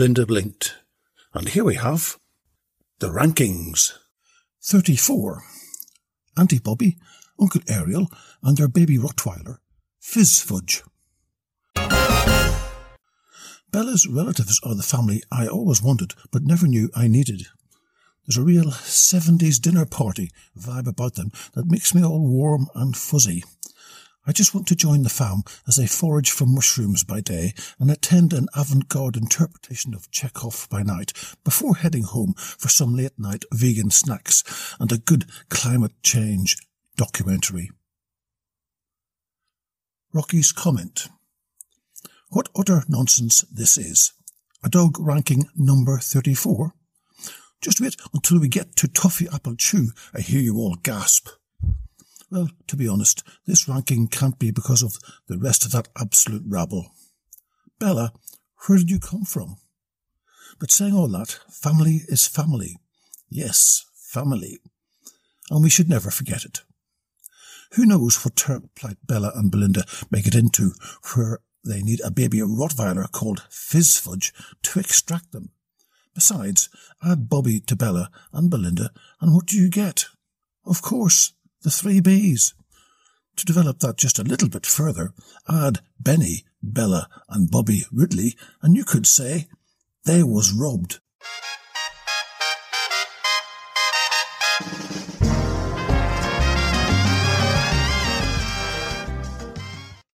Belinda blinked. And here we have the rankings. 34. Auntie Bobbi, Uncle Ariel, and their baby Rottweiler, Fizzfudge. Bella's relatives are the family I always wanted but never knew I needed. There's a real 70s dinner party vibe about them that makes me all warm and fuzzy. I just want to join the fam as they forage for mushrooms by day and attend an avant-garde interpretation of Chekhov by night before heading home for some late-night vegan snacks and a good climate change documentary. Rocky's comment. What utter nonsense this is. A dog ranking number 34? Just wait until we get to Toffee Apple Chew. I hear you all gasp. Well, to be honest, this ranking can't be because of the rest of that absolute rabble. Bella, where did you come from? But saying all that, family is family. Yes, family. And we should never forget it. Who knows what terrible plight Bella and Belinda may get into where they need a baby Rottweiler called Fizzfudge to extract them. Besides, add Bobbi to Bella and Belinda, and what do you get? Of course, the three Bs. To develop that just a little bit further, add Benny, Bella, and Bobbi Ridley, and you could say they was robbed.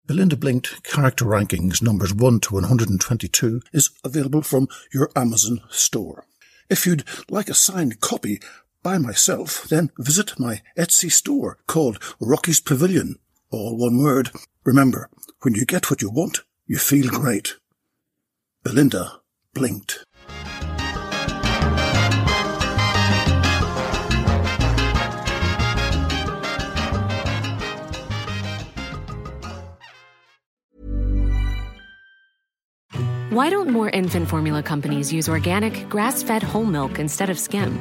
Belinda Blinked Character Rankings numbers 1 to 122 is available from your Amazon store. If you'd like a signed copy by myself, then visit my Etsy store called Rocky's Pavilion. All one word. Remember, when you get what you want, you feel great. Belinda blinked. Why don't more infant formula companies use organic, grass fed whole milk instead of skim?